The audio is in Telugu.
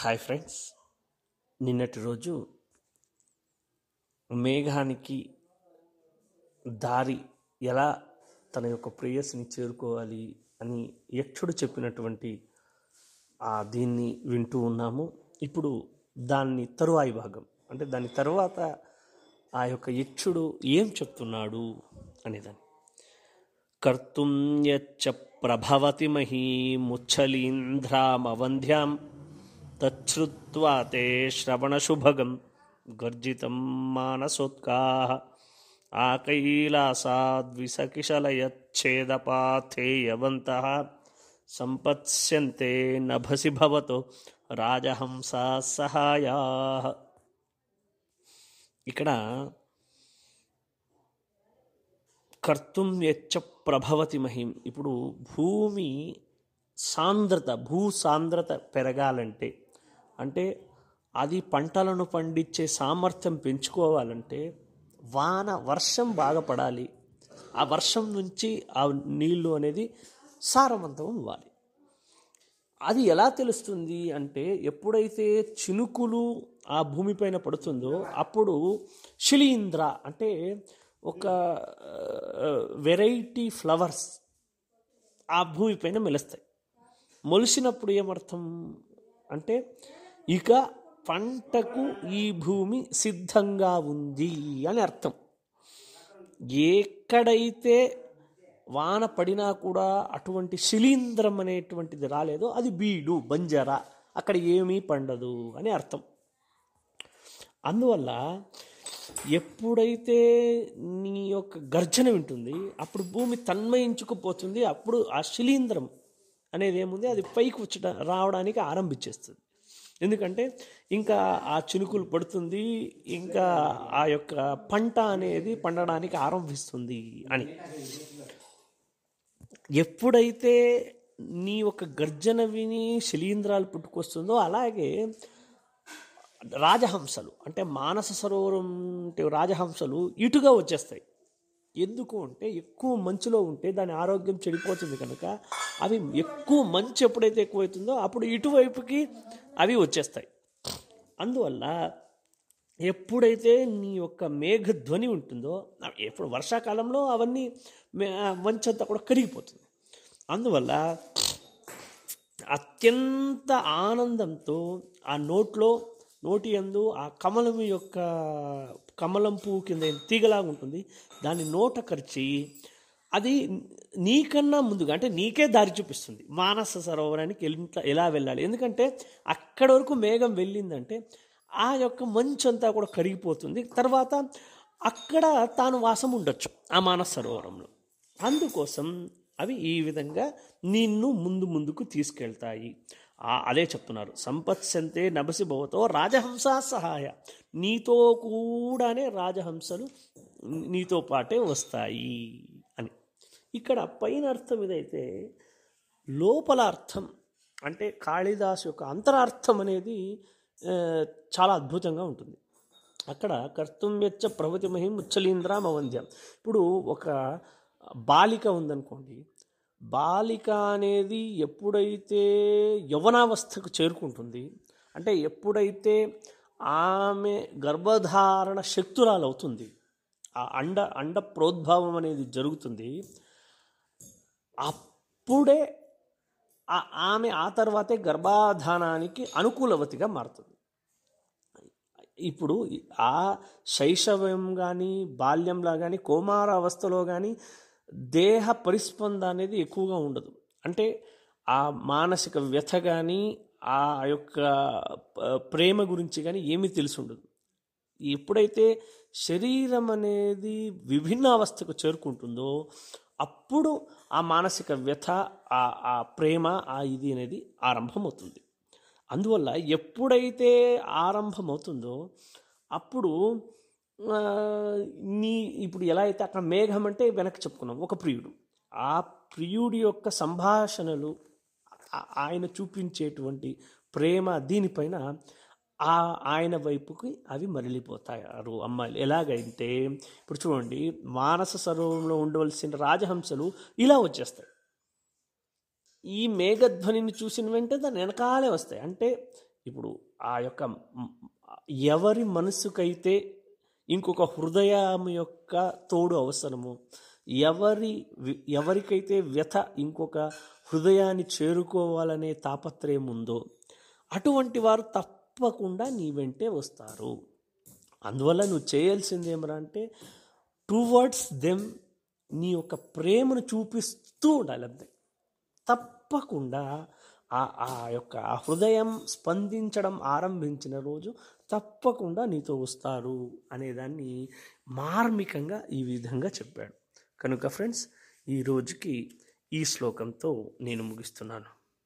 హాయ్ ఫ్రెండ్స్ నిన్నటి రోజు మేఘానికి దారి ఎలా తన యొక్క ప్రేయస్ని చేరుకోవాలి అని యక్షుడు చెప్పినటువంటి ఆ దీన్ని వింటూ ఉన్నాము. ఇప్పుడు దాన్ని తరువాయి భాగం. అంటే దాని తర్వాత ఆ యొక్క యక్షుడు ఏం చెప్తున్నాడు అనేదాన్ని. కర్తుం యచ్చ ప్రభవతి మహీముచ్చలీంధ్రామవంధ్యాం తచ్చుత్వా తే శ్రవణశుభగం గర్జితం మానసోత్కాః ఆకైలాసాద్విసకిశలయచ్ఛేదపాథేయవంతः సంపత్స్యంతే నభసి భవతో రాజహంసా సహాయా ఇక్కడ కర్తుం యచ్చ ప్రభవతి మహిం. ఇప్పుడు భూమి సాంద్రత భూ సాంద్రత పెరగాలంటే అంటే అది పంటలను పండించే సామర్థ్యం పెంచుకోవాలంటే వాన వర్షం బాగా పడాలి. ఆ వర్షం నుంచి ఆ నీళ్ళు అనేది సారవంతం ఇవ్వాలి అది ఎలా తెలుస్తుంది అంటే ఎప్పుడైతే చినుకులు ఆ భూమిపైన పడుతుందో అప్పుడు శిలీంద్ర అంటే ఒక వెరైటీ ఫ్లవర్స్ ఆ భూమిపైన మెలుస్తాయి. మొలిసినప్పుడు ఏమర్థం అంటే ఇక పంటకు ఈ భూమి సిద్ధంగా ఉంది అని అర్థం. ఎక్కడైతే వాన పడినా కూడా అటువంటి శిలీంద్రం అనేటువంటిది రాలేదో అది బీడు బంజర అక్కడ ఏమీ పండదు అని అర్థం. అందువల్ల ఎప్పుడైతే నీ యొక్క గర్జన వింటుంది అప్పుడు భూమి తన్మయించుకుపోతుంది అప్పుడు ఆ శిలీంద్రం అనేది ఏముంది అది పైకి వచ్చట రావడానికి ఆరంభించేస్తుంది. ఎందుకంటే ఇంకా ఆ చినుకులు పడుతుంది ఇంకా ఆ యొక్క పంట అనేది పండడానికి ఆరంభిస్తుంది అని. ఎప్పుడైతే నీ ఒక గర్జన విని శిలీంధ్రాలు పుట్టుకొస్తుందో అలాగే రాజహంసలు అంటే మానస సరోవరం రాజహంసలు ఇటుగా వచ్చేస్తాయి. ఎందుకు అంటే ఎక్కువ మంచులో ఉంటే దాని ఆరోగ్యం చెడిపోతుంది కనుక అవి ఎక్కువ మంచు ఎప్పుడైతే ఎక్కువవుతుందో అప్పుడు ఇటువైపుకి అవి వచ్చేస్తాయి. అందువల్ల ఎప్పుడైతే నీ యొక్క మేఘధ్వని ఉంటుందో ఎప్పుడు వర్షాకాలంలో అవన్నీ మంచంతా కూడా కరిగిపోతుంది. అందువల్ల అత్యంత ఆనందంతో ఆ నోట్లో నోటి అందు ఆ కమలం యొక్క కమలం పువ్వు కింద తీగలాగా ఉంటుంది. దాన్ని నోట కరిచి అది నీకన్నా ముందుగా అంటే నీకే దారి చూపిస్తుంది. మానస సరోవరానికి ఎలా వెళ్ళాలి? ఎందుకంటే అక్కడి వరకు మేఘం వెళ్ళిందంటే ఆ యొక్క మంచు అంతా కూడా కరిగిపోతుంది. తర్వాత అక్కడ తాను వాసం ఉండొచ్చు ఆ మానస సరోవరంలో. అందుకోసం అవి ఈ విధంగా నిన్ను ముందు ముందుకు తీసుకెళ్తాయి. అదే చెప్తున్నారు. సంపత్సంతే నభసి భవతో రాజహంస సహాయ. నీతో కూడానే రాజహంసలు నీతో పాటే వస్తాయి అని. ఇక్కడ పైన అర్థం ఇదైతే లోపల అర్థం అంటే కాళిదాసు యొక్క అంతరార్థం అనేది చాలా అద్భుతంగా ఉంటుంది. అక్కడ కర్తుమ్యచ్చ ప్రవతి మహిం ఉచ్చలీంద్రాం అవంద్యం ఇప్పుడు ఒక బాలిక ఉందనుకోండి బాలిక అనేది ఎప్పుడైతే యవనావస్థకు చేరుకుంటుంది అంటే ఎప్పుడైతే ఆమె గర్భధారణ శక్తురాలు అవుతుంది ఆ అండ అండ ప్రోద్భావం అనేది జరుగుతుంది అప్పుడే ఆమె ఆ తర్వాతే గర్భాధానానికి అనుకూలవతిగా మారుతుంది. ఇప్పుడు ఆ శైశవం కానీ బాల్యంలో కానీ కోమార అవస్థలో కానీ దేహ పరిస్పంద అనేది ఎక్కువగా ఉండదు. అంటే ఆ మానసిక వ్యథ కానీ ఆ యొక్క ప్రేమ గురించి కానీ ఏమీ తెలిసి ఉండదు ఎప్పుడైతే శరీరం అనేది విభిన్న అవస్థకు చేరుకుంటుందో అప్పుడు ఆ మానసిక వ్యథ ఆ ప్రేమ ఆ ఇది అనేది ఆరంభమవుతుంది. అందువల్ల ఎప్పుడైతే ఆరంభమవుతుందో అప్పుడు నీ ఇప్పుడు ఎలా అయితే అక్కడ మేఘం అంటే వెనక్కి చెప్పుకున్నాం. ఒక ప్రియుడు. ఆ ప్రియుడి యొక్క సంభాషణలు ఆయన చూపించేటువంటి ప్రేమ దీనిపైన ఆ ఆయన వైపుకి అవి మరలిపోతారు అమ్మాయిలు. ఎలాగైతే ఇప్పుడు చూడండి మానస సరోవరంలో ఉండవలసిన రాజహంసలు ఇలా వచ్చేస్తాయి. ఈ మేఘధ్వనిని చూసిన వెంటనే దాని వెనకాలే వస్తాయి. అంటే ఇప్పుడు ఆ యొక్క ఎవరి మనసుకైతే ఇంకొక హృదయం యొక్క తోడు అవసరము. ఎవరి ఎవరికైతే వ్యథ ఇంకొక హృదయాన్ని చేరుకోవాలనే తాపత్రయం ఉందో అటువంటి వారు తప్పకుండా నీ వెంటే వస్తారు. అందువల్ల నువ్వు చేయాల్సింది ఏమరా అంటే టువర్డ్స్ దెమ్ నీ యొక్క ప్రేమను చూపిస్తూ ఉండాలి అంతే. తప్పకుండా ఆ ఆ యొక్క హృదయం స్పందించడం ఆరంభించిన రోజు తప్పకుండా నీతో వస్తారు అనేదాన్ని మార్మికంగా ఈ విధంగా చెప్పాడు. కనుక ఫ్రెండ్స్ ఈ రోజుకి ఈ శ్లోకంతో నేను ముగిస్తున్నాను.